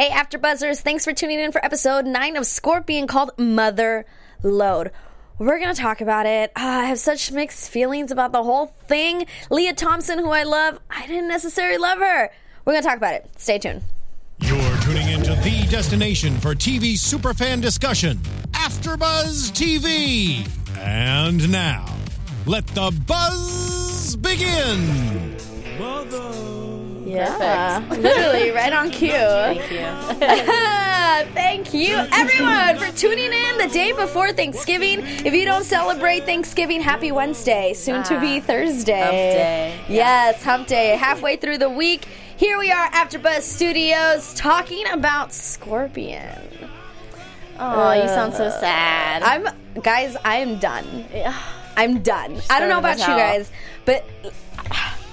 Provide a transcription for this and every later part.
Hey, After Buzzers, thanks for tuning in for episode 9 of Scorpion called Mother Load. We're going to talk about it. Ah, I have such mixed feelings about the whole thing. Lea Thompson, who I love, I didn't necessarily love her. We're going to talk about it. Stay tuned. You're tuning into the destination for TV superfan discussion, AfterBuzz TV. And now, let the buzz begin. Yeah, literally right on cue. Thank you. Thank you, everyone, for tuning in the day before Thanksgiving. If you don't celebrate Thanksgiving, happy Wednesday, soon to be Thursday. Ah, Hump day. Yes, hump day. Halfway through the week, here we are, AfterBuzz Studios, talking about Scorpion. Oh, you sound so sad. I'm, guys, I am done. Yeah. I'm done. I don't know about you guys, but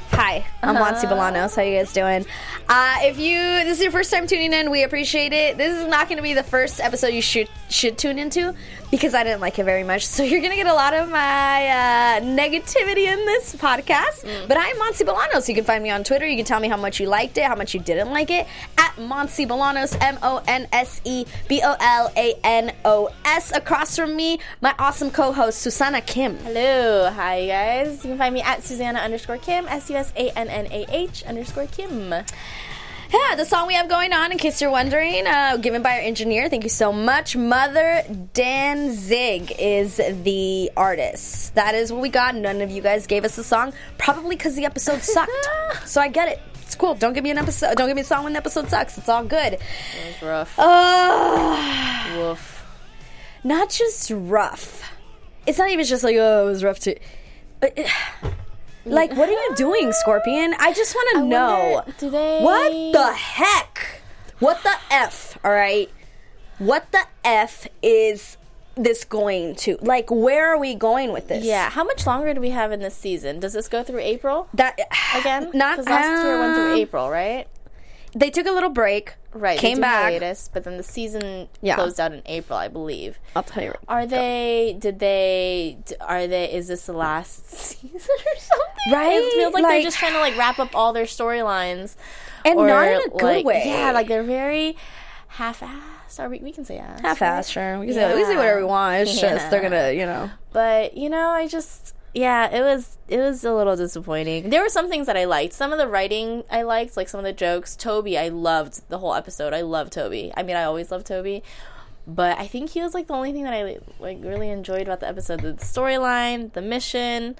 hi, I'm Monse Bolanos. How you guys doing? Uh, if you this is your first time tuning in, we appreciate it. This is not going to be the first episode you should should tune into because I didn't like it very much. So you're going to get a lot of my uh, negativity in this podcast. Mm. But I'm Monse Bolanos. You can find me on Twitter. You can tell me how much you liked it, how much you didn't like it at Monse Bolanos. M O N S E B O L A N O S. Across from me, my awesome co-host Susannah Kim. Hello. Hi, guys. You can find me at Susannah underscore Kim, S U S A N N A H underscore Kim. Yeah, the song we have going on, in case you're wondering, uh, given by our engineer, thank you so much. Mother Danzig is the artist. That is what we got. None of you guys gave us a song, probably because the episode sucked. so I get it. It's cool. Don't give me an episode. Don't give me a song when the episode sucks. It's all good. It was rough. Oh, Woof. not just rough. It's not even just like oh, it was rough too. But, uh, Like, what are you doing, Scorpion? I just want to know. wonder, they- What the heck? What the F, all right? What the F is this going to? Like, where are we going with this? Yeah. How much longer do we have in this season? Does this go through April That again? Not last year went through um, April, right? They took a little break. Right. Came back. hiatus, but then the season Yeah. closed out in April, I believe. I'll tell you. Are they? Did they? d- Are they? Is this the last season or something? Right? It feels like, Like- they're just trying to like wrap up all their storylines, And or, not in a good like, way. Yeah, like they're very half-assed. Or we, we can say ass. half-ass. Sure, we can say we can say whatever we want. It's just they're gonna, you know. But you know, I just yeah, it was it was a little disappointing. There were some things that I liked. Some of the writing I liked, like some of the jokes. Toby, I loved the whole episode. I love Toby. I mean, I always love Toby. But I think he was like the only thing that I like really enjoyed about the episode. The storyline, the mission,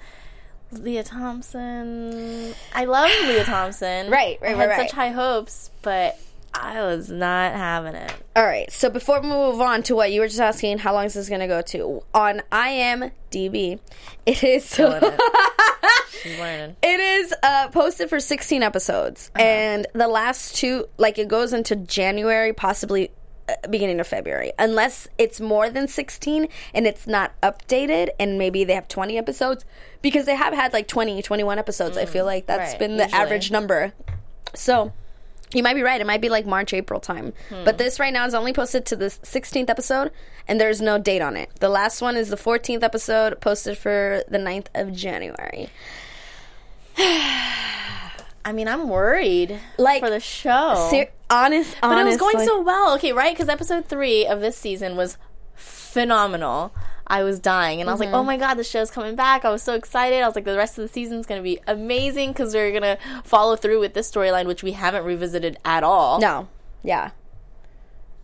Lea Thompson. I love Lea Thompson. Right, right, right. I had right, right. such high hopes, but I was not having it. All right. So before we move on to what you were just asking, how long is this going to go to? On IMDb, it is. It. She's learning. It is uh, posted for 16 episodes, Uh-huh. and the last two, like, it goes into January, possibly uh, beginning of February, unless it's more than 16 and it's not updated, and maybe they have 20 episodes because they have had like 20, 21 episodes. I feel like that's Mm, right, been the usually. average number. So. You might be right. It might be like March, April time. Hmm. But this right now is only posted to the 16th episode, and there's no date on it. The last one is the 14th episode, posted for the 9th of January. I mean, I'm worried Like, for the show. Ser- honest, But it was going so well. Okay, right? Because episode three of this season was phenomenal. I was dying, and I was Mm-hmm. like, "Oh my god, the show's coming back!" I was so excited. I was like, "The rest of the season's going to be amazing because they're going to follow through with this storyline, which we haven't revisited at all." No, yeah,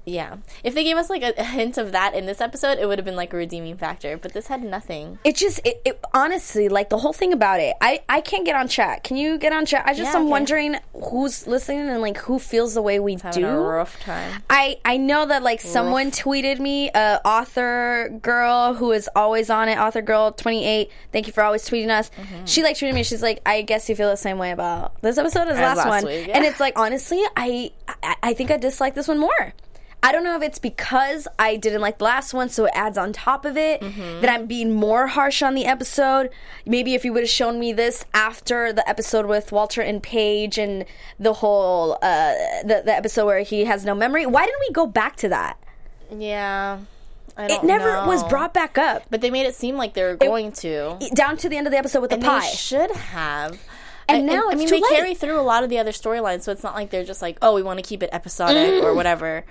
Yeah, if they gave us like a, a hint of that in this episode, it would have been like a redeeming factor. But this had nothing. it just it, it honestly like the whole thing about it. I I can't get on chat. Can you get on chat? I just Yeah, am okay. wondering who's listening and like who feels the way we Having do. a rough time. I, I know that like someone tweeted me, uh, author girl who is always on it, author girl twenty eight. Thank you for always tweeting us. Mm-hmm. She like tweeted me. She's like, I guess you feel the same way about this episode as, last, last one, week, yeah. and it's like honestly, I, I I think I dislike this one more. I don't know if it's because I didn't like the last one, so it adds on top of it Mm-hmm. that I'm being more harsh on the episode. Maybe if you would have shown me this after the episode with Walter and Paige and the whole uh, the the episode where he has no memory, why didn't we go back to that? Yeah, I It never was brought back up But they made it seem like they were going to. down to the end of the episode with the and pie. they should have. And now I it's mean, they late. carry through a lot of the other storylines, so it's not like they're just like, oh, we want to keep it episodic Mm. or whatever.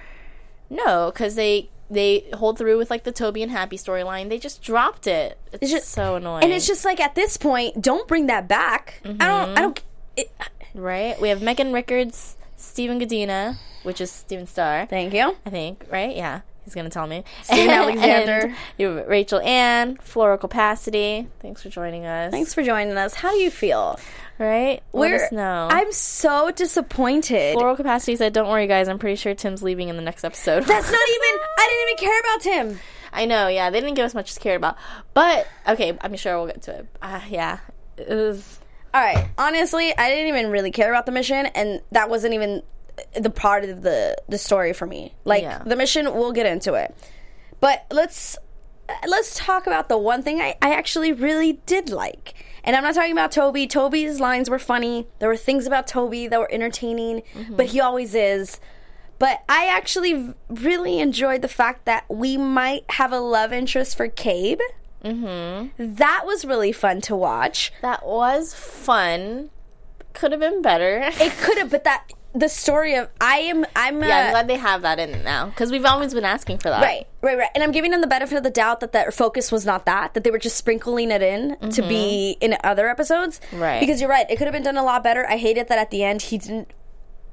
No, because they they hold through with like the Toby and Happy storyline. They just dropped it. It's, just- so annoying. and it's just like at this point, don't bring that back. I don't. I don't. Mm-hmm. It, right. We have Megan Rickards, Stephen Gadina, which is Steven Starr. thank you. I think, right? Yeah. He's gonna tell me. Steven Alexander. And Rachel Ann, Floral Capacity. Thanks for joining us. Thanks for joining us. How do you feel? Right? Let We're- us know. I'm so disappointed. Floral Capacity said, "Don't worry, guys. I'm pretty sure Tim's leaving in the next episode." That's not even. I didn't even care about Tim. I know. Yeah, they didn't give us much to care about, but okay. I'm sure we'll get to it. Uh, yeah, it was. All right. Honestly, I didn't even really care about the mission, and that wasn't even the part of the the story for me. Like Yeah. the mission, we'll get into it, but let's let's talk about the one thing I, I actually really did like. And I'm not talking about Toby. Toby's lines were funny. There were things about Toby that were entertaining, but he always is. But I actually really enjoyed the fact that we might have a love interest for Cabe. Mm-hmm. That was really fun to watch. That was fun. Could have been better. It could have, but that the story of I am I'm yeah, I'm uh, glad they have that in it now because we've always been asking for that. right, right, right, and I'm giving them the benefit of the doubt that their focus was not that that they were just sprinkling it in to be in other episodes. Mm-hmm. Right. because you're right, it could have been done a lot better. I hated that at the end he didn't.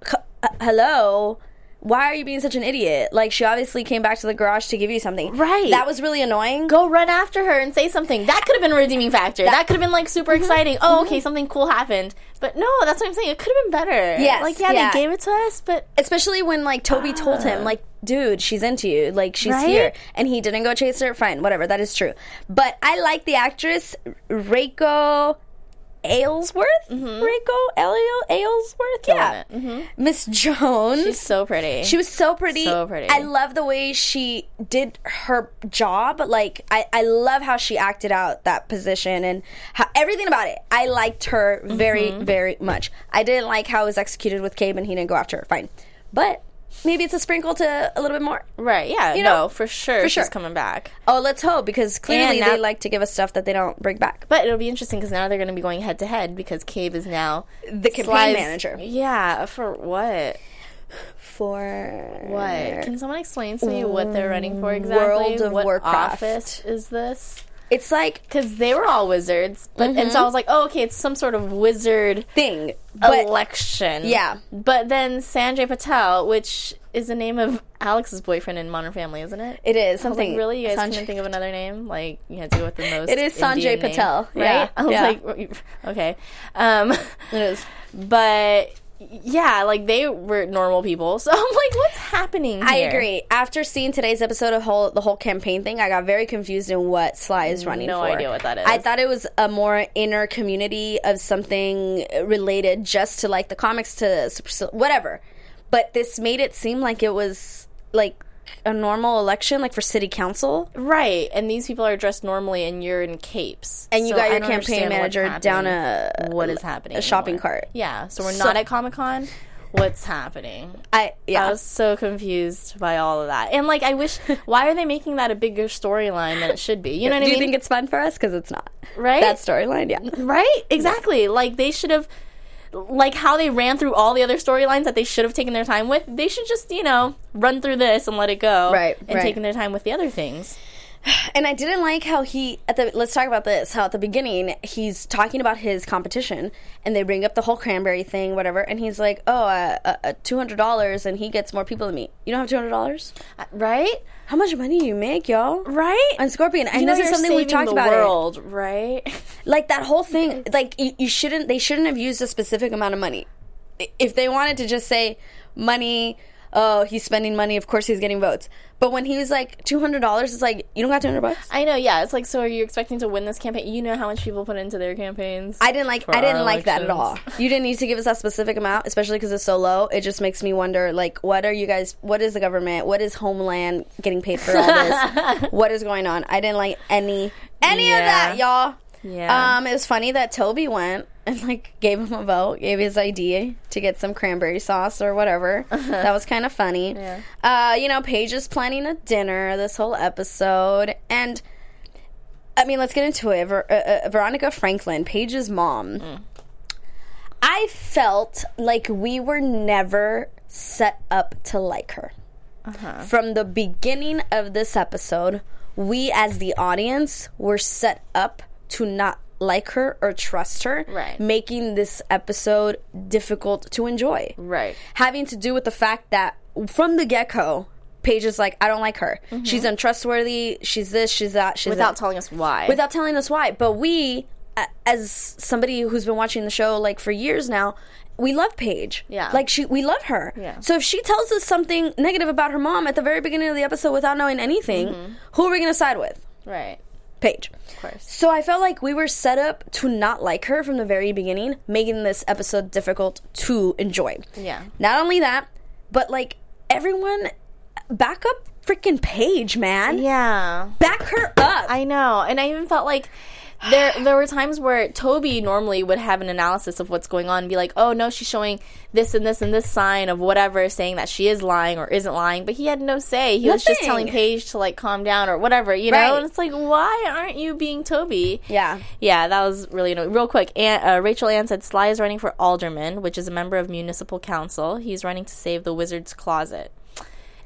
c- uh, hello. Why are you being such an idiot? Like she obviously came back to the garage to give you something. Right. That was really annoying. Go run after her and say something. That could have been a redeeming factor. That, could have been like super Mm-hmm. exciting. Oh, okay, something cool happened. But no, that's what I'm saying. It could have been better. Yes, Like, yeah, yeah. they gave it to us, but Especially when like Toby told him, like, dude, she's into you, like she's Right? here, and he didn't go chase her. Fine, whatever, that is true. But I like the actress Reiko Aylesworth. Rico, Ayle- Aylesworth, yeah, it. Miss Jones. she's so pretty. She was so pretty. So pretty. I love the way she did her job. Like I, I love how she acted out that position and how, everything about it. I liked her very, Mm-hmm. very much. I didn't like how it was executed with Cabe and he didn't go after her. Fine, but maybe it's a sprinkle to a little bit more. right, yeah, You know, no, for sure for she's sure. coming back. Oh, let's hope because clearly now- they like to give us stuff that they don't bring back. But it'll be interesting because now they're going to be going head to head because Cabe is now The campaign Sly's- manager. Yeah, for what? For What? Can someone explain to me what they're running for exactly? World of what Warcraft. office is this? It's like Because they were all wizards, but and so I was like, oh, okay, it's some sort of wizard thing, but election. Yeah. But then Sanjay Patel, which is the name of Alex's boyfriend in Modern Family, isn't it? it is something. like, really? You guys Sanjay- couldn't think of another name? Like, you had to go with the most. It is Sanjay Indian name, Patel, right? yeah, I was yeah. like, okay. Um, It is. but yeah, like they were normal people. So I'm like, what's happening? I agree. After seeing today's episode of whole the whole campaign thing, I got very confused in what Sly is running No for. idea what that is. I thought it was a more inner community of something related just to like the comics to whatever. But this made it seem like it was like a normal election, like for city council, Right, and these people are dressed normally, and you're in capes, and you So got your campaign manager down a what is happening? a shopping anymore. cart. Yeah, so we're So- not at Comic Con. What's happening? I yeah. I was so confused by all of that, and like, I wish. why are they making that a bigger storyline than it should be? You know what Do I you mean? think it's fun for us? Because it's not. right? That storyline, yeah. Right? Exactly. Like they should have like how they ran through all the other storylines that they should have taken their time with. They should just, you know, run through this and let it go. Right, And right. taking their time with the other things. And I didn't like how he at the let's talk about this. How at the beginning he's talking about his competition, and they bring up the whole cranberry thing, whatever. And he's like, "Oh, uh, uh, uh, two hundred dollars, and he gets more people than me. You don't have two hundred dollars? Uh, Right? How much money do you make, y'all? Right? On Scorpion, and you know this is something we've saving talked the about. world, right? Like that whole thing. Like you, you shouldn't. They shouldn't have used a specific amount of money. If they wanted to just say money. Oh, he's spending money. Of course, he's getting votes. But when he was like two hundred dollars, it's like you don't got two hundred bucks. I know, yeah. It's like, so are you expecting to win this campaign? You know how much people put into their campaigns? I didn't like. I didn't like that at all. You didn't need to give us that specific amount, especially because it's so low. It just makes me wonder, like, what are you guys? What is the government? What is Homeland getting paid for all this? what is going on? I didn't like any any of that, y'all. Yeah. Um, it was funny that Toby went and like gave him a vote, gave his ID to get some cranberry sauce or whatever. that was kind of funny. Yeah. Uh, you know, Paige is planning a dinner this whole episode, and I mean, let's get into it. Ver- uh, uh, Veronica Franklin, Paige's mom. I felt like we were never set up to like her. Uh-huh. From the beginning of this episode, we as the audience were set up to not like her or trust her, Right. making this episode difficult to enjoy. Right. Having to do with the fact that from the get go, Paige is like, I don't like her. She's untrustworthy. She's this, she's that, she's Mm-hmm. Without that telling us why. without telling us why. But we, as somebody who's been watching the show like for years now, we love Paige. Yeah. like she, we love her. Yeah. So if she tells us something negative about her mom at the very beginning of the episode without knowing anything, Mm-hmm. who are we going to side with? right. Paige. Of course. So I felt like we were set up to not like her from the very beginning, making this episode difficult to enjoy. Yeah. Not only that, but like everyone, back up freaking Paige, man. Yeah. Back her up. I know. And I even felt like there there were times where Toby normally would have an analysis of what's going on and be like, "Oh, no, she's showing this and this and this sign of whatever saying that she is lying or isn't lying." But he had no say. He was just telling Paige to like calm down or whatever, you know? Right. And it's like, "Why aren't you being Toby?" yeah. Yeah, that was really annoying. Real quick, Ann, uh, Rachel Ann said Sly is running for alderman, which is a member of municipal council. He's running to save the wizard's closet.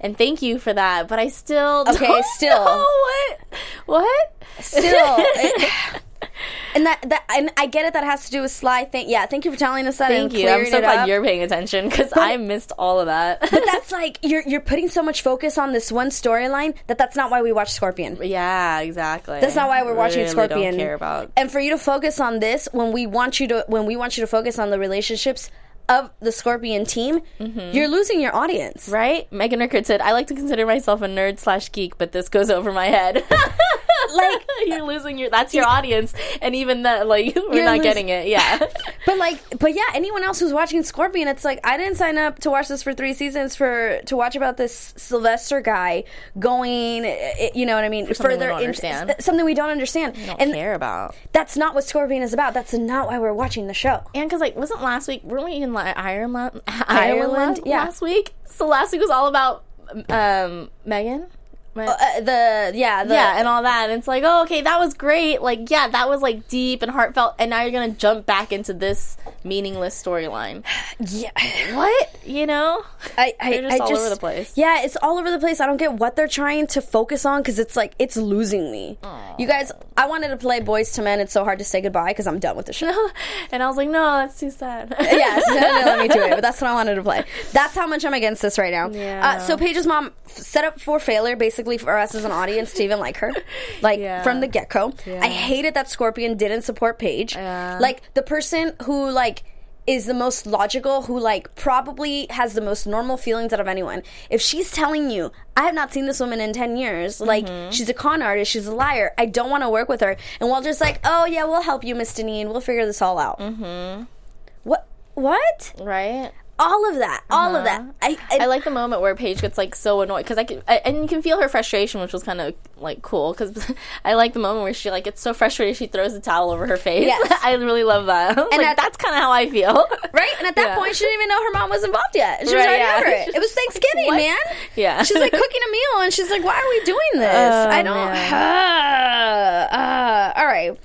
And thank you for that, but I still Okay, don't still. what what Still. and that, that and I get it that has to do with Sly thing. Yeah, thank you for telling us that Thank you. I'm so glad up. you're paying attention because I missed all of that. but that's like you're you're putting so much focus on this one storyline that that's not why we watch Scorpion. yeah, exactly. That's not why we're watching really Scorpion. Don't care about. And for you to focus on this when we want you to when we want you to focus on the relationships of the Scorpion team, Mm-hmm. you're losing your audience. Right? Megan Urquhart said, I like to consider myself a nerd slash geek, but this goes over my head. Like you're losing your that's your audience. And even that like we're You're not lose- getting it. Yeah. But like, but yeah, anyone else who's watching Scorpion, it's like I didn't sign up to watch this for three seasons for to watch about this Sylvester guy going, you know what I mean, something we further don't understand. something we don't understand, don't and care about. that's not what Scorpion is about. That's not why we're watching the show. and because like wasn't last week weren't we in Li- Ireland Ireland, Ireland yeah. last week? So last week was all about um Megan Me- Uh, the yeah, the, yeah, and all that. And it's like, oh, okay, that was great. Like, yeah, that was like deep and heartfelt. And now you're gonna jump back into this meaningless storyline. yeah. What? You know? I, I, They're just I all just, over the place. Yeah, it's all over the place. I don't get what they're trying to focus on because it's like it's losing me. You guys, I wanted to play Boyz II Men. It's so hard to say goodbye because I'm done with the show. and I was like, no, that's too sad. yes, no, let me do it. But that's what I wanted to play. That's how much I'm against this right now. Yeah. Uh, so Paige's mom set up for failure, basically for us as an audience to even like her, like Yeah. from the get go. Yeah. I hated that Scorpion didn't support Paige. Yeah. Like the person who like is the most logical, who like probably has the most normal feelings out of anyone. If she's telling you, I have not seen this woman in ten years, like Mm-hmm. she's a con artist, she's a liar, I don't want to work with her, and we'll just like, oh yeah, we'll help you, Miss Dineen, we'll figure this all out. Mm-hmm. What? What? right? All of that, all of that. I, I, I like the moment where Paige gets like so annoyed because I can, I, and you can feel her frustration, which was kind of like cool. Because I like the moment where she like gets so frustrated she throws the towel over her face. Yes. I really love that. and like, at- that's kind of how I feel. right, and at that Yeah. point, she didn't even know her mom was involved yet. She was Right, yeah. over it. It was Thanksgiving, What? man. Yeah. she's like cooking a meal, and she's like, "Why are we doing this? Oh, I don't." Uh, uh, all right.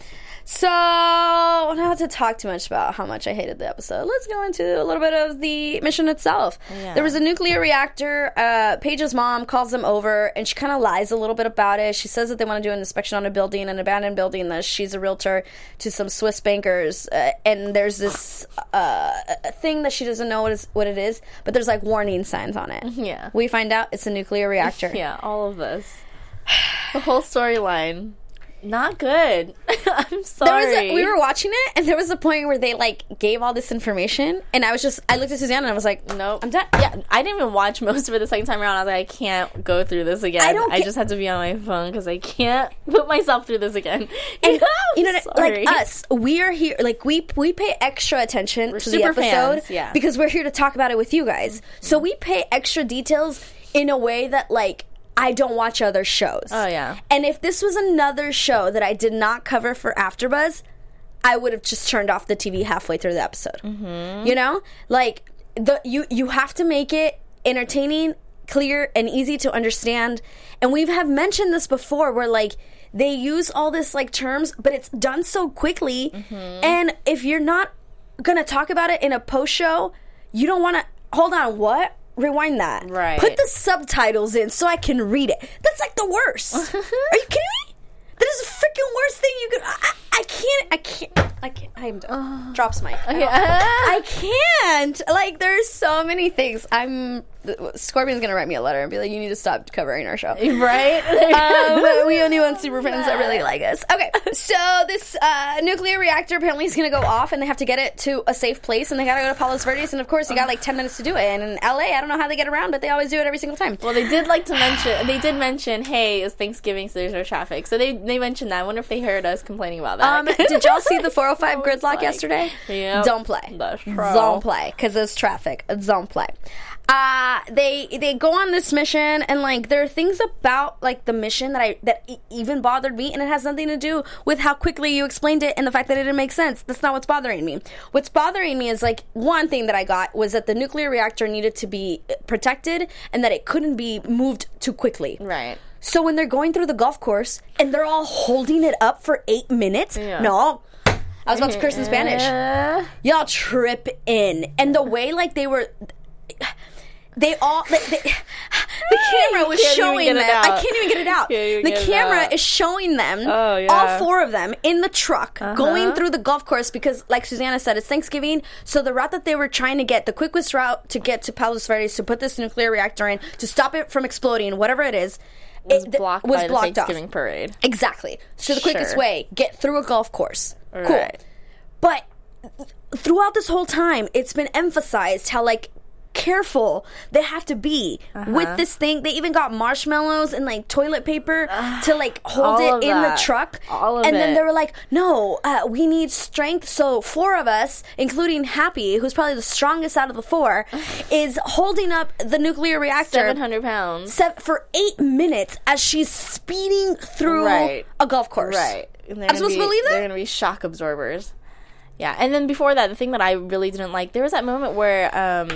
So, not to talk too much about how much I hated the episode, let's go into a little bit of the mission itself. Yeah. There was a nuclear reactor. Uh, Paige's mom calls them over, and she kind of lies a little bit about it. She says that they want to do an inspection on a building, an abandoned building, that she's a realtor to some Swiss bankers. Uh, and there's this uh, thing that she doesn't know what, is, what it is, but there's like warning signs on it. Yeah. We find out it's a nuclear reactor. yeah, all of this, the whole storyline, not good. I'm There sorry. was a, we were watching it, and there was a point where they like gave all this information, and I was just I looked at Suzanne and I was like, Nope. I'm done. Yeah, I didn't even watch most of it the second time around. I was like, I can't go through this again. I don't I just had to be on my phone because I can't put myself through this again. And you know, Sorry. like us, we are here. Like we we pay extra attention to the episode, fans, yeah. because we're here to talk about it with you guys. So we pay extra details in a way that like I don't watch other shows. Oh, yeah. And if this was another show that I did not cover for AfterBuzz, I would have just turned off the TV halfway through the episode. Mm-hmm. You know, like the you you have to make it entertaining, clear, and easy to understand. And we have mentioned this before, where like they use all this like terms, but it's done so quickly. And if you're not gonna talk about it in a post show, you don't want to. Hold on, what? Rewind that. Right. Put the subtitles in so I can read it. That's like the worst. Are you kidding me? That is the freaking worst thing you could. I, I- I can't. I can't. I can't. I'm done. Oh. Drops mic. I, I can't. Like, there's so many things. I'm. Scorpion's gonna write me a letter and be like, "You need to stop covering our show." right? um, we only want super fans that really like us. Okay, so this uh, nuclear reactor apparently is to go off, and they have to get it to a safe place, and they got to go to Palos Verdes, and of course, you got like ten minutes to do it. And in LA, I don't know how they get around, but they always do it every single time. Well, they did like to mention. They did mention, "Hey, it's Thanksgiving, so there's no traffic." So they they mentioned that. I wonder if they heard us complaining about that. Um, did y'all see the 405 gridlock like, yesterday? yep, Don't play. Don't play because there's traffic. Don't play. Uh, they they go on this mission and like there are things about like the mission that I that e- even bothered me and it has nothing to do with how quickly you explained it and the fact that it didn't make sense. That's not what's bothering me. What's bothering me is like one thing that I got was that the nuclear reactor needed to be protected and that it couldn't be moved too quickly. right. So when they're going through the golf course and they're all holding it up for eight minutes, Yeah. no. I was about to curse in Spanish. Uh, Y'all trip in, and the way like they were, they all they, they, the camera was showing them. I can't even get it out. The camera out. is showing them, Oh, yeah. all four of them in the truck Uh-huh. going through the golf course because, like Susannah said, it's Thanksgiving. So the route that they were trying to get, the quickest route to get to Palos Verdes to put this nuclear reactor in to stop it from exploding, whatever it is, was it- blocked was by the blocked off. Thanksgiving parade. Exactly. So the quickest way, get through a golf course. Cool. But throughout this whole time, it's been emphasized how like careful they have to be Uh-huh. with this thing. They even got marshmallows and like toilet paper to like hold it in that. the truck. All of and then they were like, "No, uh, we need strength." So four of us, including Happy, who's probably the strongest out of the four, is holding up the nuclear reactor Seven hundred pounds. sev- for eight minutes as she's speeding through Right. a golf course. Right. I'm supposed to believe that? They're going to be shock absorbers. Yeah. And then before that, the thing that I really didn't like, there was that moment where, um,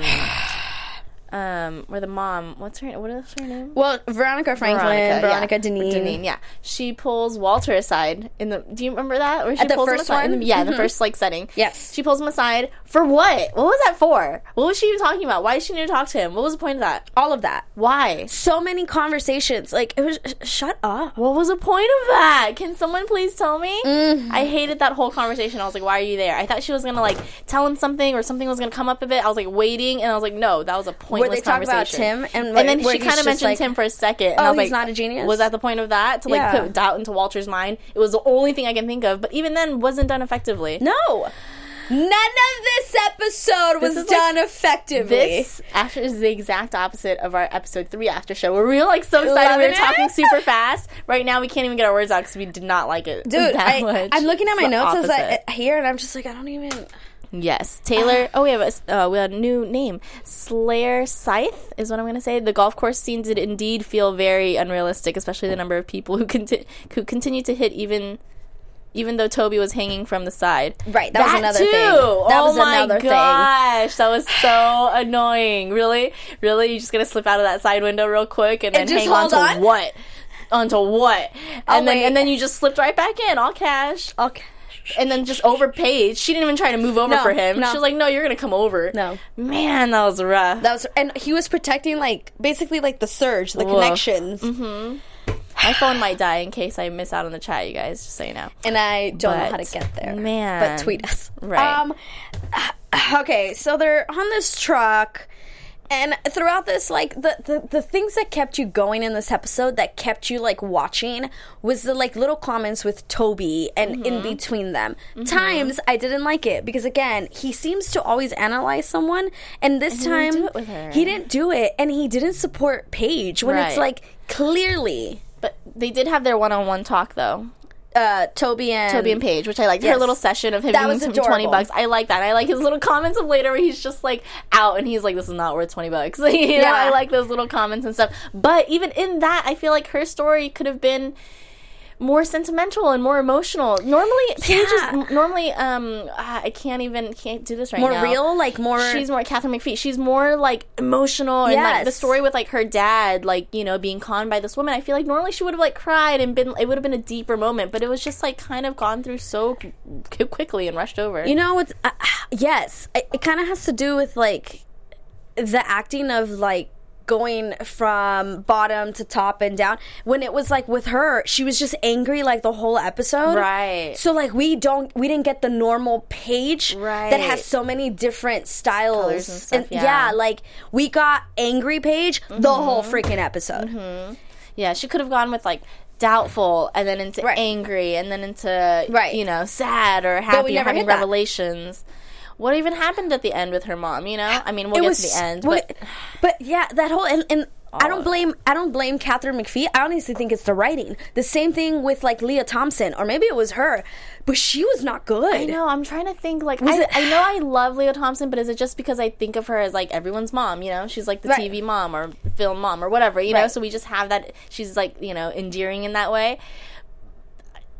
um, where the mom, what's her, what is her name? Well, Veronica Franklin, Veronica, yeah. Dineen. Dineen, yeah. She pulls Walter aside in the. Do you remember that? Where she At the pulls first him aside in one? the, yeah, the Mhm. first like setting. Yes. She pulls him aside for what? What was that for? What was she even talking about? Why did she need to talk to him? What was the point of that? All of that. Why? So many conversations. Like, it was, shut up. What was the point of that? Can someone please tell me? Mm. I hated that whole conversation. I was like, why are you there? I thought she was gonna like tell him something or something was gonna come up a bit. I was like waiting, and I was like, no, that was a pointless Where they talk about. Tim and, and then she kind of just mentioned like, Tim for a second. And Oh, I was he's like, not a genius? Was that the point of that? To like Yeah. put doubt into Walter's mind? It was the only thing I can think of. But even then, wasn't done effectively. No. None of this episode was is like- done effectively. This after is the exact opposite of our episode three after show, where we were like so excited. We were talking super fast. Right now, we can't even get our words out because we did not like it, Dude, that I, much. I'm looking at my notes as. I here, and I'm just like, I don't even. Yes, Taylor. oh, we have a uh, we have a new name. Slayer Scythe is what I'm going to say. The golf course scene did indeed feel very unrealistic, especially the number of people who conti- who continue to hit even. Even though Toby was hanging from the side, Right, that was another too. thing. That oh was my another thing. gosh, that was so annoying. Really, really, you just gonna slip out of that side window real quick and then And hang on to on? what? Onto what? Oh, And then wait. and then you just slipped right back in, all cash Okay. And then just overpaid. She didn't even try to move over No, for him. no. She was like, "No, you're gonna come over." No. man, that was rough. That was, and he was protecting like basically like the surge, the Woof. connections, My phone might die in case I miss out on the chat, you guys. Just so you know. and I don't know how to get there. man. but tweet us. Right. Um. Okay, so they're on this truck. And throughout this, like the, the the things that kept you going in this episode, that kept you like watching, was the like little comments with Toby and in Mm-hmm. between them. Times I didn't like it because again, he seems to always analyze someone, and this didn't time do it with her. he didn't do it, and he didn't support Paige when it's like clearly But they did have their one-on-one talk though. Uh, Toby and Toby and Paige, which I liked. Her little session of him That giving him twenty bucks. I like that. I like his little comments of later where he's just like out and he's like, "This is not worth twenty bucks." you know, I like those little comments and stuff. But even in that, I feel like her story could have been more sentimental and more emotional. Normally, Paige Yeah. is normally um ah, I can't even can't do this right more now. More real, like more. She's more Katharine McPhee. She's more like emotional and like the story with like her dad, like you know, being conned by this woman. I feel like normally she would have like cried and been. It would have been a deeper moment, but it was just like kind of gone through so qu- quickly and rushed over. You know, it's uh, yes. It, it kind of has to do with like the acting of like going from bottom to top and down. When it was like with her, she was just angry like the whole episode. Right. So like we don't we didn't get the normal page that has so many different styles and stuff, yeah. Mm-hmm. like we got angry page the whole freaking episode. Yeah, she could have gone with like doubtful and then into Right. angry and then into Right. you know sad or happy having hit that. What even happened at the end with her mom? You know, I mean, we'll it get was to the end, well, but but yeah, that whole and, and I don't blame I don't blame Katharine McPhee. I honestly think it's the writing. The same thing with like Lea Thompson, or maybe it was her, but she was not good. I know. I'm trying to think. Like, I, I know I love Lea Thompson, but is it just because I think of her as like everyone's mom? You know, she's like the Right. TV mom or film mom or whatever. You know, so we just have that. She's like you know endearing in that way.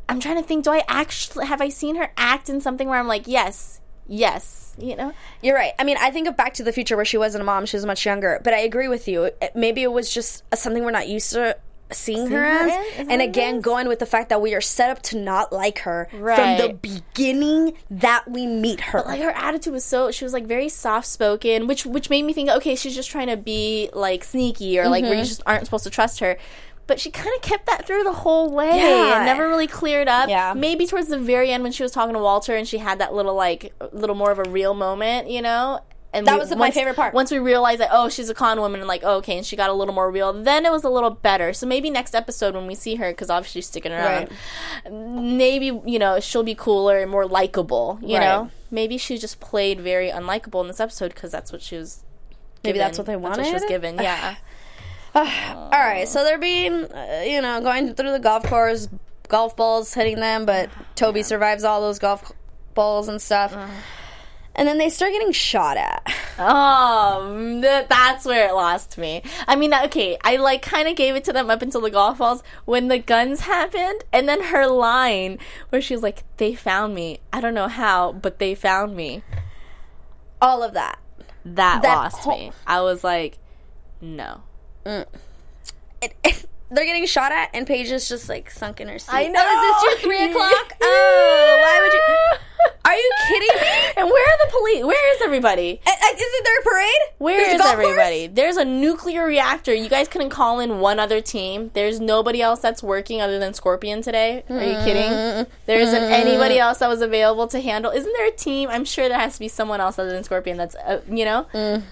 I'm trying to think. Do I actually have I seen her act in something where I'm like, yes, yes, you know? You're right. I mean, I think of Back to the Future where she wasn't a mom; she was much younger. But I agree with you. It- Maybe it was just something we're not used to seeing her her as. Is and again, going with the fact that we are set up to not like her from the beginning that we meet her. like her attitude was so she was like very soft spoken which which made me think okay she's just trying to be like sneaky or like where Mm-hmm. you just aren't supposed to trust her but she kind of kept that through the whole way Yeah. and never really cleared up Yeah. maybe towards the very end when she was talking to walter and she had that little like little more of a real moment you know and That we- was my favorite part. Once we realized that, oh, she's a con woman, and like, oh, okay, and she got a little more real, then it was a little better. So maybe next episode when we see her, because obviously she's sticking around, maybe you know she'll be cooler and more likable. You Right. know, maybe she just played very unlikable in this episode because that's what she was. Maybe that's what they That's what she was wanted? given. Yeah. All right, so they're being, uh, you know, going through the golf course, golf balls hitting them, but Toby survives all those golf balls and stuff. Uh-huh. And then they start getting shot at. Oh, that's where it lost me. I mean, uh, okay, I like kind of gave it to them up until the golf balls when the guns happened, and then her line where she was like, "They found me. I don't know how, but they found me." All of that. That, That lost whole- me. I was like, "No." It, they're getting shot at, and Paige is just like sunk in her seat. I know. Oh, is this your three o'clock? Oh, why would you? Are you kidding me? And where are the police? Where is everybody? Uh, uh, Is it their parade? Where There's a is golf course? everybody? There's a nuclear reactor. You guys couldn't call in one other team. There's nobody else that's working other than Scorpion today. Are you kidding? There isn't anybody else that was available to handle. Isn't there a team? I'm sure there has to be someone else other than Scorpion that's, uh, you know,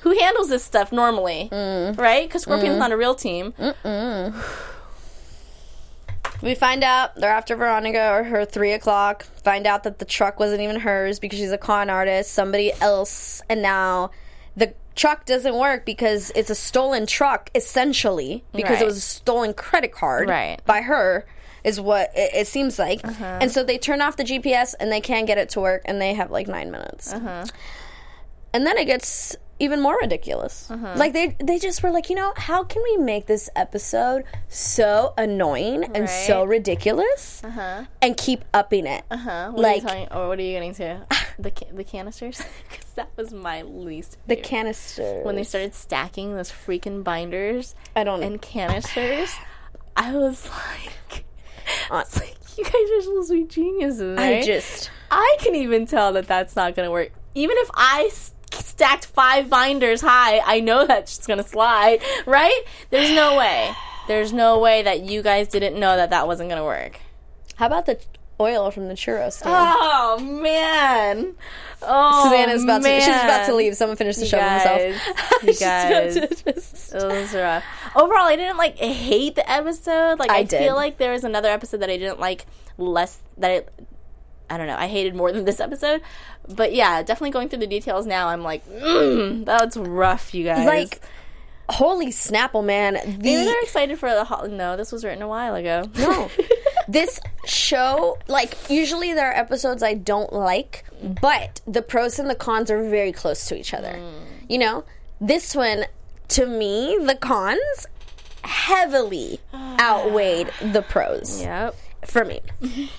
who handles this stuff normally, right? Because Scorpion's not a real team. We find out they're after Veronica or her three o'clock. Find out that the truck wasn't even hers because she's a con artist, somebody else, and now the truck doesn't work because it's a stolen truck, essentially, because it was a stolen credit card Right. by her. Is what it, it seems like, uh-huh. and so they turn off the GPS and they can't get it to work, and they have like nine minutes, uh-huh. and then it gets even more ridiculous. Uh-huh. Like they they just were like, you know, how can we make this episode so annoying and so Right. ridiculous uh-huh. and keep upping it? Huh? What Like- are talking, or what are you getting to? the ca- the canisters? Because that was my least. The canisters. when they started stacking those freaking binders I don't and canisters, I was like, Uh, it's like you guys are supposed to be geniuses, I just I can even tell that that's not going to work. Even if I s- stacked five binders high, I know that's just going to slide, right? There's no way. There's no way that you guys didn't know that that wasn't to work. how about the oil from the churros stand? Oh man! Oh, Susannah's about to she's about to leave. Someone finish the show guys, himself. you guys. It was rough. Overall, I didn't like hate the episode. Like I, I feel like there was another episode that I didn't like less. That I, I don't know. I hated more than this episode. But yeah, definitely going through the details now. I'm like, mm, that's rough, you guys. like holy snapple man maybe they're excited for the. Ho- no, this was written a while ago. no this show like usually there are episodes i don't like but the pros and the cons are very close to each other you know this one to me the cons heavily outweighed the pros Yep. for me.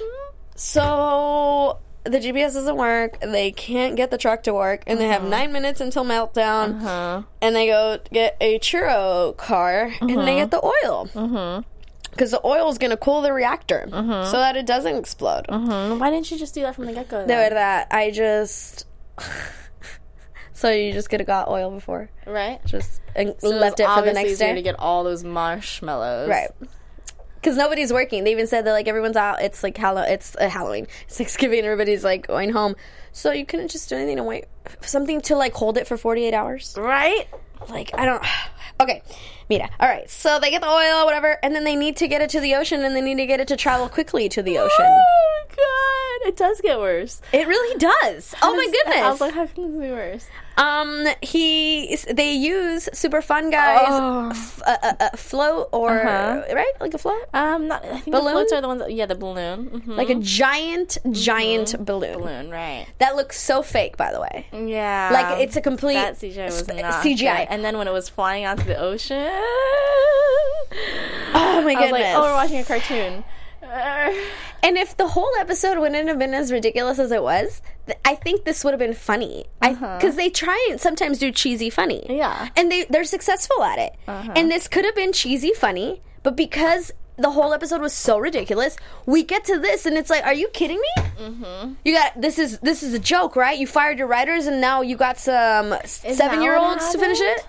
so the GPS doesn't work. They can't get the truck to work, and they have uh-huh. nine minutes until meltdown. Uh-huh. And they go get a churro car, and they get uh-huh. the oil. Because the oil is going to cool the reactor so that it doesn't explode. Why didn't you just do that from the get go? De that I just. so you just could have got oil before, Right. just and So left it for the next day, to get all those marshmallows. right? Because nobody's working. They even said that like everyone's out. It's like Hallow. It's uh, Halloween. It's Thanksgiving. Everybody's like going home. So you couldn't just do anything to wait something to like hold it for forty eight hours. Right. Like I don't. Okay, Mira. All right. So they get the oil, whatever, and then they need to get it to the ocean, and they need to get it to travel quickly to the ocean. God, it does get worse. It really does. Oh my goodness. Also, how can this be worse? Um, he they use super fun guys Oh. f- uh, uh, uh, float or Uh-huh. right like a float Um, not, I think Balloon? the floats are the ones. That, yeah, the balloon. Mhm. like a giant giant balloon. balloon, right? that looks so fake by the way Yeah, like it's a complete that CGI was sp- not CGI good. And then when it was flying out to the ocean, oh my I was goodness like, "Oh, we're watching a cartoon." And if the whole episode wouldn't have been as ridiculous as it was th- I think this would have been funny because they try and sometimes do cheesy funny Uh-huh. Yeah. Uh-huh. and they they're successful at it and this could have been cheesy funny but because the whole episode was so ridiculous we get to this and it's like are you kidding me mm-hmm. you got this is this is a joke right you fired your writers and now you got some seven year olds to finish it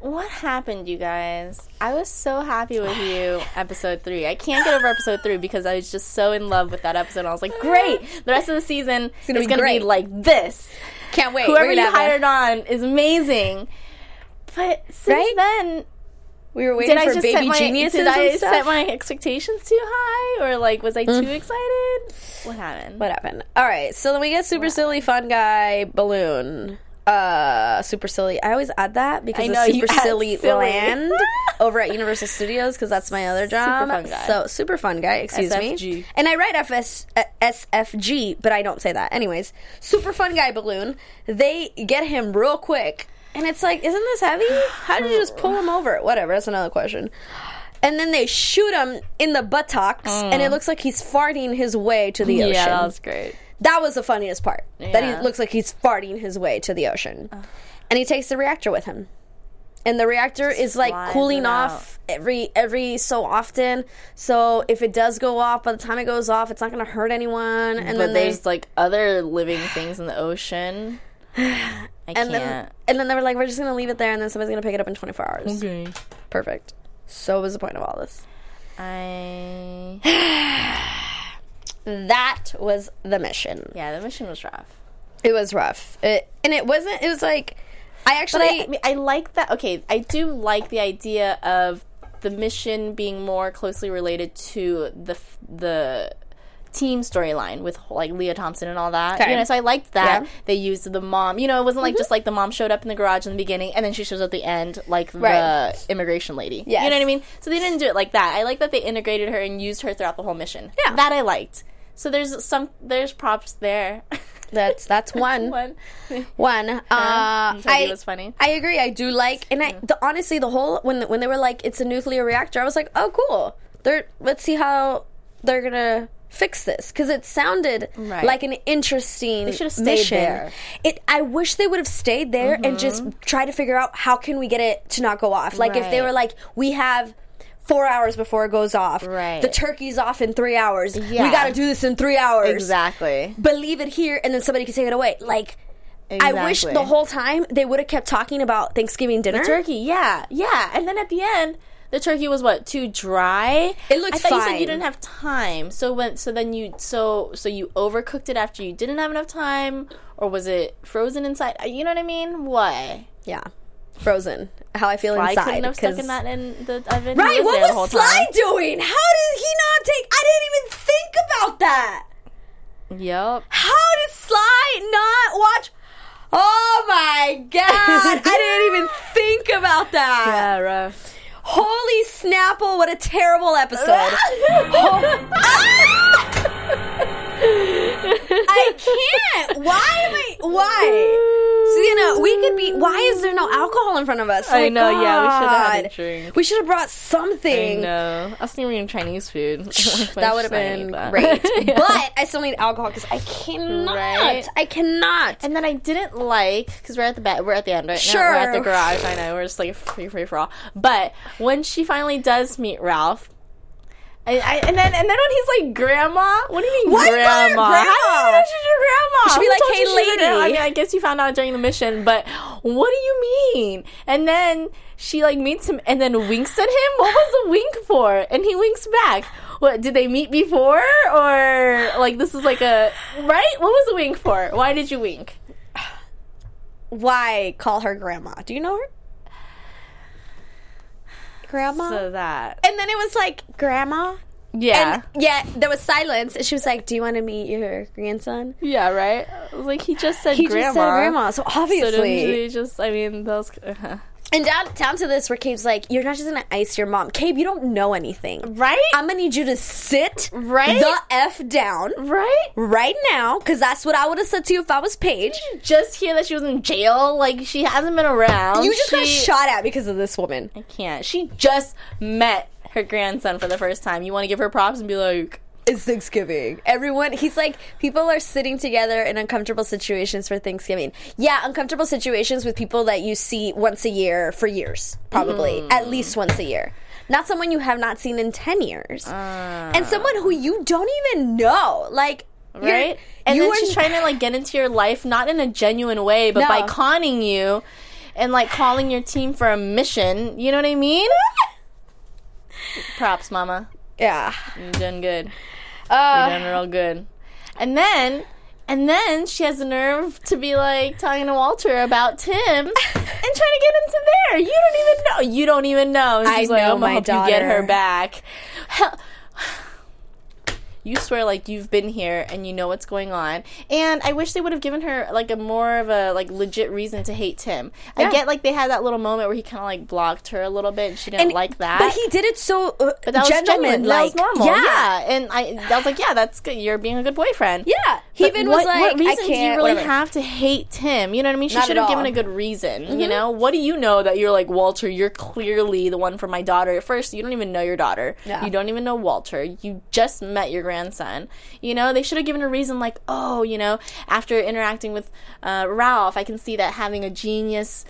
What happened, you guys? I was so happy with you, episode three. I can't get over episode three because I was just so in love with that episode. I was like, great. The rest of the season gonna is going to be like this. can't wait Whoever you hired on is amazing. But since Right? then, we were waiting did I for just baby my geniuses did I set my expectations too high, or like was I mm. too excited? What happened? What happened? All right, so then we get super silly fun guy balloon. Uh, super silly. I always add that because I know, super silly, silly. land over at Universal Studios because that's my other job. fun guy. So super fun guy. Excuse me. And I write FS uh, SFG, but I don't say that. Anyways, super fun guy balloon. They get him real quick, and it's like, isn't this heavy? How did you just pull him over? Whatever. That's another question. And then they shoot him in the buttocks, and it looks like he's farting his way to the ocean. Mm. yeah, that was great. That was the funniest part. That he looks like he's farting his way to the ocean. And he takes the reactor with him. And the reactor is like cooling off every every so often. So if it does go off, by the time it goes off, it's not going to hurt anyone. And But then they there's like other living things in the ocean. I and can't. then and then they were like, we're just going to leave it there, and then somebody's going to pick it up in 24 hours. okay. Perfect. So what was the point of all this? I That was the mission. yeah, the mission was rough. It was rough. It, and it wasn't. It was like I actually. I, I mean, I like that. Okay, I do like the idea of the mission being more closely related to the the team storyline with like Lea Thompson and all that. Okay. You know, so I liked that Yeah. they used the mom. You know, it wasn't like mm-hmm. just like the mom showed up in the garage in the beginning and then she shows up at the end like Right. the immigration lady. Yes. You know what I mean? So they didn't do it like that. I like that they integrated her and used her throughout the whole mission. Yeah. that I liked. So there's some there's props there. that's that's one. One. One. Uh, I was funny. I agree. I do like, and I the, honestly, the whole when when they were like, it's a nuclear reactor, I was like, oh, cool. They're let's see how they're gonna fix this because it sounded Right. like an interesting. They stayed mission. there. It. I wish they would have stayed there and just try to figure out how can we get it to not go off. Like if they were like, we have. Four hours before it goes off. Right. The turkey's off in three hours. Yeah. We got to do this in three hours Exactly. believe it here and then somebody can take it away. Like I wish the whole time they would have kept talking about Thanksgiving dinner. The turkey. Yeah, yeah. And then at the end, the turkey was what too dry. It looked I thought you said you didn't have time. So when so then you so so you overcooked it after you didn't have enough time, or was it frozen inside? You know what I mean? Why? Yeah. Frozen. How I feel Sly inside. couldn't have in that in the oven. Right, what the whole was Sly time. doing? How did he not take I didn't even think about that. Yep. How did Sly not watch Oh my god. I didn't even think about that. Yeah. Holy snapple, what a terrible episode. Oh. Ah! I can't. Why am I? Why? See, gonna? We could be. Why is there no alcohol in front of us? I oh My know, yeah, we should have had a drink. We should have brought something. Know. I was thinking Chinese food. That would have been great. But I still need alcohol because I cannot. Right? I cannot. And then I didn't like because we're at the ba- we're at the end right now. Sure. We're at the garage. I know we're just like free free for all. But when she finally does meet Ralph, and, I, and then and then when he's like, "Grandma, what do you mean, her grandma? How do you know she's your grandma?" Should be like, "Hey, you she's your grandma?" I lady. mean, I guess you found out during the mission, but what do you mean? And then she like meets him and then winks at him. What was the wink for? And he winks back. What did they meet before, or like this is like a right? What was the wink for? Why did you wink? Why call her grandma? Do you know her? Grandma. So that and then it was like grandma. yeah. And yeah, there was silence. And she was like, "Do you want to meet your grandson?" Yeah, right. I was like, he just said He grandma. just said grandma. So So obviously, he just? I mean, those. uh and down down to this, where Cabe's like, "You're not just gonna ice your mom, Cabe. You don't know anything, Right. I'm gonna need you to sit Right? the f down right. right now, because that's what I would have said to you if I was Paige. Just hear that she was in jail. Like she hasn't been around. You just got shot at because of this woman. I can't. She just met her grandson for the first time. You want to give her props and be like, It's Thanksgiving. Everyone, he's like, people are sitting together in uncomfortable situations for Thanksgiving. Yeah, uncomfortable situations with people that you see once a year for years, probably. Mm. At least once a year. Not someone you have not seen in 10 years. and someone who you don't even know. Like, you're- right? And you then are- she's trying to like get into your life, not in a genuine way, but No. by conning you and like calling your team for a mission. You know what I mean? Props, mama. Yeah. You're doing good. Uh, You're doing real good. And then, and then she has the nerve to be like talking to Walter about Tim and trying to get into there. You don't even know. You don't even know. And I she's like, know I'm gonna my help you get her daughter. back. Hell, you swear like you've been here and you know what's going on. And I wish they would have given her like a more of a like legit reason to hate Tim. Yeah. I get like they had that little moment where he kind of like blocked her a little bit and she didn't and- like that. But he did it so uh, But that was gentleman. genuine. That was normal. Yeah. Yeah. And I, I was like, yeah, that's good. You're being a good boyfriend. Yeah. He But even what, was like, what reason do you really whatever. have to hate Tim? You know what I mean? She should have given. Mm-hmm. a good reason. You know, what do you know that you're like Walter? You're clearly the one for my daughter. At first, you don't even know your daughter. Yeah. You don't even know Walter. You just met your grandson. You know, they should have given a reason like, oh, you know, after interacting with uh, Ralph, I can see that having a genius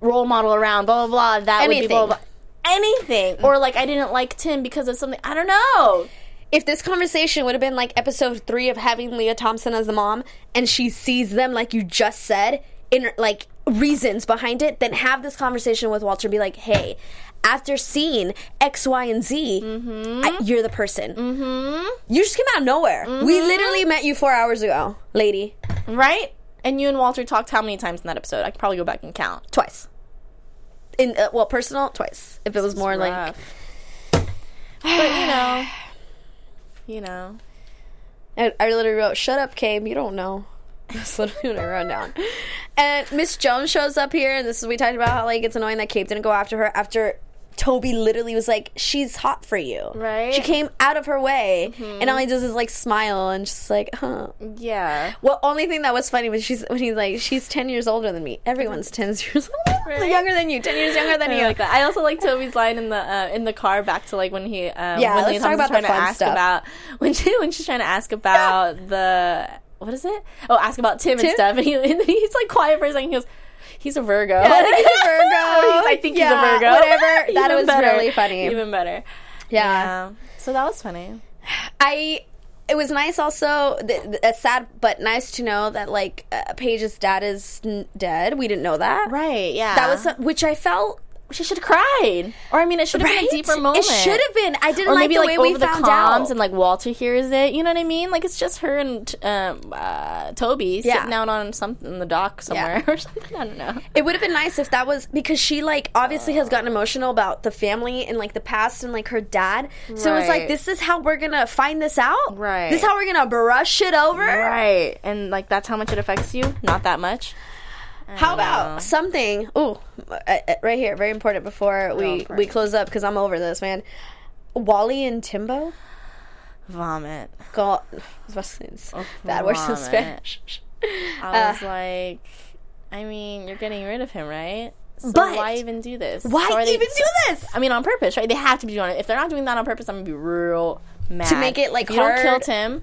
role model around, blah blah blah. That would be blah Anything. blah. blah. Anything, or like I didn't like Tim because of something. I don't know. if this conversation would have been like episode three of having Lea Thompson as the mom, and she sees them like you just said, in like reasons behind it, then have this conversation with Walter. and Be like, hey, after seeing X, Y, and Z, I- you're the person. Mm-hmm. You just came out of nowhere. We literally met you four hours ago, lady, Right? And you and Walter talked how many times in that episode? I could probably go back and count. twice. In uh, well, personal twice. If it was more like but you know, you know, I, I literally wrote, "Shut up, Cabe. You don't know." That's literally what I wrote down. And Miss Jones shows up here, and this is we talked about how like it's annoying that Cabe didn't go after her after Toby literally was like, "She's hot for you." Right. She came out of her way, and all he does is like smile and just like, "Huh." yeah. Well, only thing that was funny was she's when he's like, "She's ten years older than me." Everyone's ten years older, Right. younger than you, ten years younger than I you. like that. I also like Toby's line in the uh, in the car back to like when he um, Yeah, when let's talk about the trying to fun ask stuff. about when she when she's trying to ask about the what is it? Oh, ask about Tim, and Tim? stuff, and, he, and he's like quiet for a second. He goes, "He's a Virgo." I think he's a Virgo. I think Yeah, he's a Virgo. whatever. That was better. really funny. Even better. yeah. Yeah. So that was funny. I it was nice also th- th- it's sad but nice to know that like uh, Paige's dad is n- dead. We didn't know that. Right. Yeah. That was some- which I felt she should have cried, or I mean, it should have been a deeper moment. It should have been. I didn't or like maybe the like way over we the found comms out. and like Walter hears it. You know what I mean? Like it's just her and um, uh, Toby Yeah. sitting out on something in the dock somewhere or something. I don't know. it would have been nice if that was because she like obviously has gotten emotional about the family and like the past and like her dad. So it's like this is how we're gonna find this out. Right. This is how we're gonna brush it over. Right, and like that's how much it affects you. Not that much. How know. about something? Ooh, uh, uh, right here, very important before we for we close up because I'm over this man. Wally and Timbo. Vomit. God, I was about to say it's bad words in. Spanish. I was like, I mean, you're getting rid of him, right? So But- why even do this? Why So even do this? I mean, on purpose, right? They have to be doing it. If they're not doing that on purpose, I'm gonna be real mad. To make it, like, you don't kill Tim.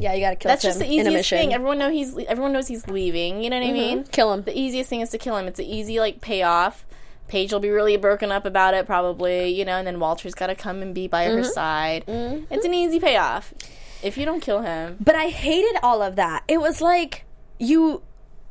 Yeah, you gotta kill That's him just the in a easiest thing. Everyone know he's everyone knows he's leaving. You know what I mm-hmm. mean? Kill him. The easiest thing is to kill him. It's an easy like payoff. Paige will be really broken up about it, probably. You know, and then Walter's got to come and be by her mm-hmm. side. Mm-hmm. It's an easy payoff. If you don't kill him, But I hated all of that. It was like you,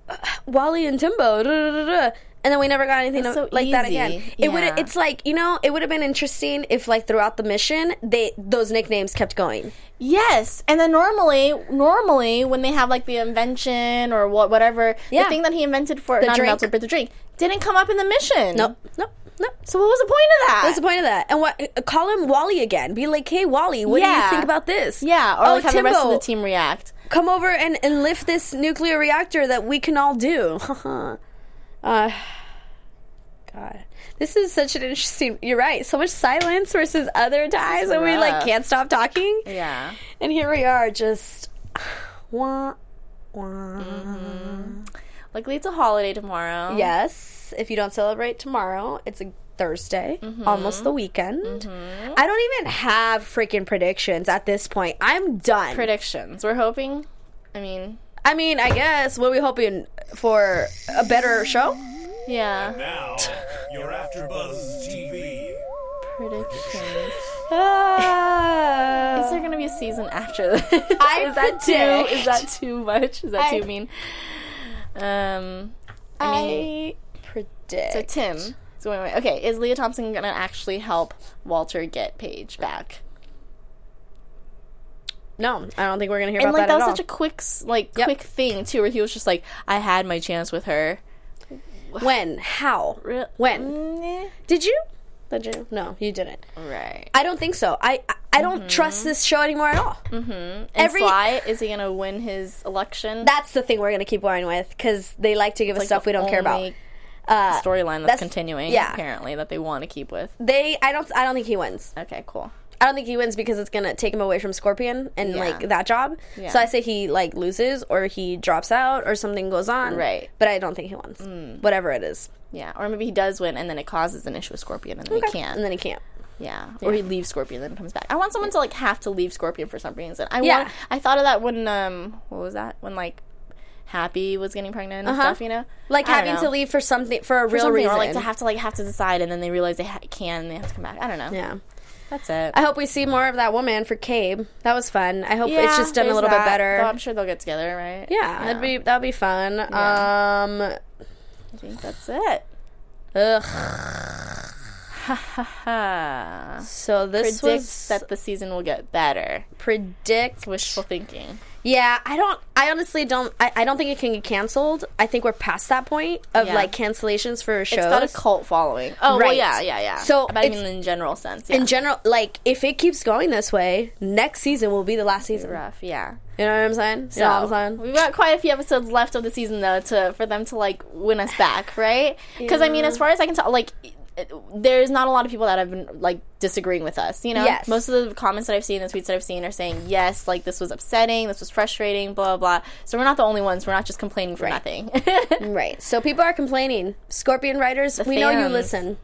uh, Wally and Timbo, da, da, da, da, and then we never got anything so like that easy. again. It would. Yeah. It's like you know, it would have been interesting if like throughout the mission they those nicknames kept going. Yes, and then normally, normally when they have like the invention or what, whatever, Yeah. the thing that he invented for The not drink. but the drink didn't come up in the mission. Nope, nope, nope. So what was the point of that? What's the point of that? And what? Call him Wally again. Be like, hey, Wally, what do you think about this? Yeah, or oh, like have the rest of the team react. come over and, and lift this nuclear reactor that we can all do. uh, God, this is such an interesting. You're right. So much silence versus other times when we like can't stop talking. Yeah. And here we are, just wah wah. Luckily, it's a holiday tomorrow. Yes, if you don't celebrate tomorrow, it's a Thursday, Mm-hmm. almost the weekend. I don't even have freaking predictions at this point. I'm done. Predictions. We're hoping. I mean, I mean, I guess what are we hoping for a better show? yeah. Now, you're AfterBuzz TV. Predictions. Uh, Is there gonna be a season after this? I is that too? predict- Is that too much? Is that I- too mean? Um, I mean, predict. so Tim. So wait, wait, okay, is Lea Thompson gonna actually help Walter get Paige back? No, I don't think we're gonna hear And about like that, that, at was such a quick, like Yep. quick thing too, where he was just like, "I had my chance with her." when? How? Re- When? Mm, Did you? Did you? No, you didn't. Right. I don't think so. I I, I don't trust this show anymore at all. And Every- Sly, is he gonna win his election? That's the thing we're gonna keep going with because they like to give us Like stuff we don't care about. Uh, Storyline that's, that's- continuing, yeah. apparently that they want to keep with. they, I don't, I don't think he wins. Okay, cool. I don't think he wins because it's gonna take him away from Scorpion and Yeah. like that job. Yeah. So I say he like loses or he drops out or something goes on. Right. Mm. But I don't think he wins. Whatever it is. Yeah, or maybe he does win, and then it causes an issue with Scorpion, and then he can't. And then he can't. yeah, or he leaves Scorpion, and then comes back. I want someone to like have to leave Scorpion for some reason. I Yeah. want. I thought of that when um, what was that? When like Happy was getting pregnant and Uh-huh. stuff, you know, Like I don't having know. to leave for something for a For real something, reason. or like to have to like have to decide, and then they realize they ha- can, and they have to come back. I don't know. yeah. That's it. I hope we see more of that woman for Cabe. That was fun. I hope yeah, it's just done a little that. bit better. Though I'm sure they'll get together, right? yeah, that'd be that'd be fun. Yeah. Um I think that's it. ugh. Ha. So this Predict was that the season will get better. predict Wishful thinking. Yeah, I don't. I honestly don't. I, I don't think it can get canceled. I think we're past that point of Yeah. like cancellations for shows. It's got a cult following. Oh, well, yeah, yeah, yeah. So but I mean, in general sense, yeah. In general, like if it keeps going this way, next season will be the last season. rough, yeah. You know what I'm saying? You know what I'm saying? we've got quite a few episodes left of the season though to for them to like win us back, right? Because I mean, as far as I can tell, like. There's not a lot of people that have been like disagreeing with us, you know. Yes. Most of the comments that I've seen, the tweets that I've seen, are saying yes, like this was upsetting, this was frustrating, blah blah. blah. So we're not the only ones. We're not just complaining for Right. nothing. Right. So people are complaining. Scorpion writers, we know you listen.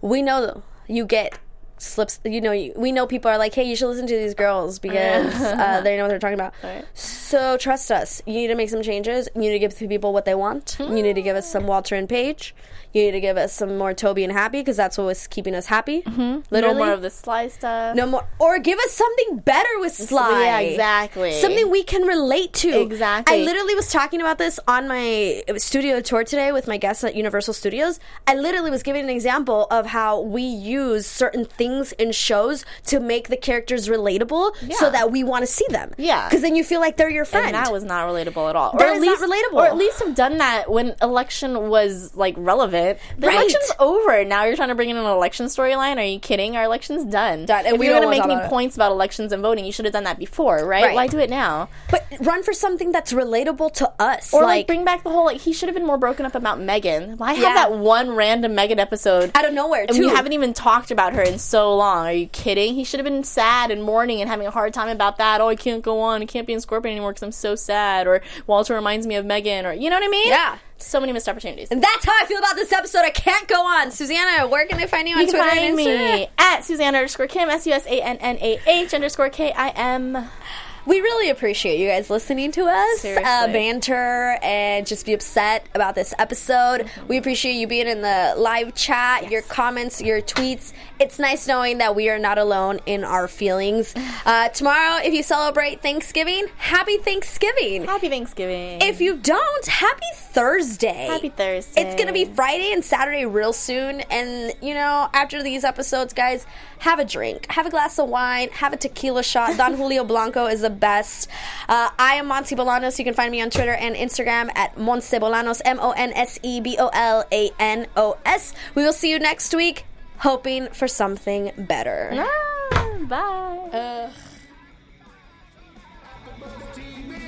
We know you get slips. You know, you, we know people are like, hey, you should listen to these girls because uh, they know what they're talking about. Right. So trust us. You need to make some changes. You need to give people what they want. You need to give us some Walter and Paige. You need to give us some more Toby and Happy because that's what was keeping us happy. Mm-hmm. no more of the Sly stuff. No more. Or give us something better with Sly. Yeah, exactly. Something we can relate to. Exactly. I literally was talking about this on my studio tour today with my guests at Universal Studios. I literally was giving an example of how we use certain things in shows to make the characters relatable so that we want to see them. Yeah. Because then you feel like they're your friend. And that was not relatable at all. That or at least, relatable. Or at least have done that when election was like relevant. The Right. election's over. Now you're trying to bring in an election storyline. Are you kidding? Our election's done. Done, and if we you're don't gonna make any points about elections and voting, you should have done that before, right? Right. Why do it now? but run for something that's relatable to us. Or like, bring back the whole like he should have been more broken up about Megan. Why Yeah. have that one random Megan episode out of nowhere, and too. we haven't even talked about her in so so long. Are you kidding? He should have been sad and mourning and having a hard time about that. Oh, I can't go on. I can't be in Scorpion anymore because I'm so sad. Or Walter reminds me of Megan. Or you know what I mean? Yeah. So many missed opportunities. And that's how I feel about this episode. I can't go on. Susannah, where can they find you on You Twitter find and Instagram? me at Susannah underscore Kim, S U S A N N A H underscore K I M. We really appreciate you guys listening to us, uh, banter, and just be upset about this episode. We appreciate you being in the live chat, your comments, your tweets. It's nice knowing that we are not alone in our feelings. Uh, tomorrow, if you celebrate Thanksgiving, happy Thanksgiving. Happy Thanksgiving. If you don't, happy Thursday. Happy Thursday. It's going to be Friday and Saturday real soon. And, you know, after these episodes, guys, have a drink. Have a glass of wine. Have a tequila shot. Don Julio Blanco is the best. Uh, I am Monse Bolanos. You can find me on Twitter and Instagram at Monse Bolanos, M O N S E B O L A N O S. We will see you next week, hoping for something better. Ah, bye.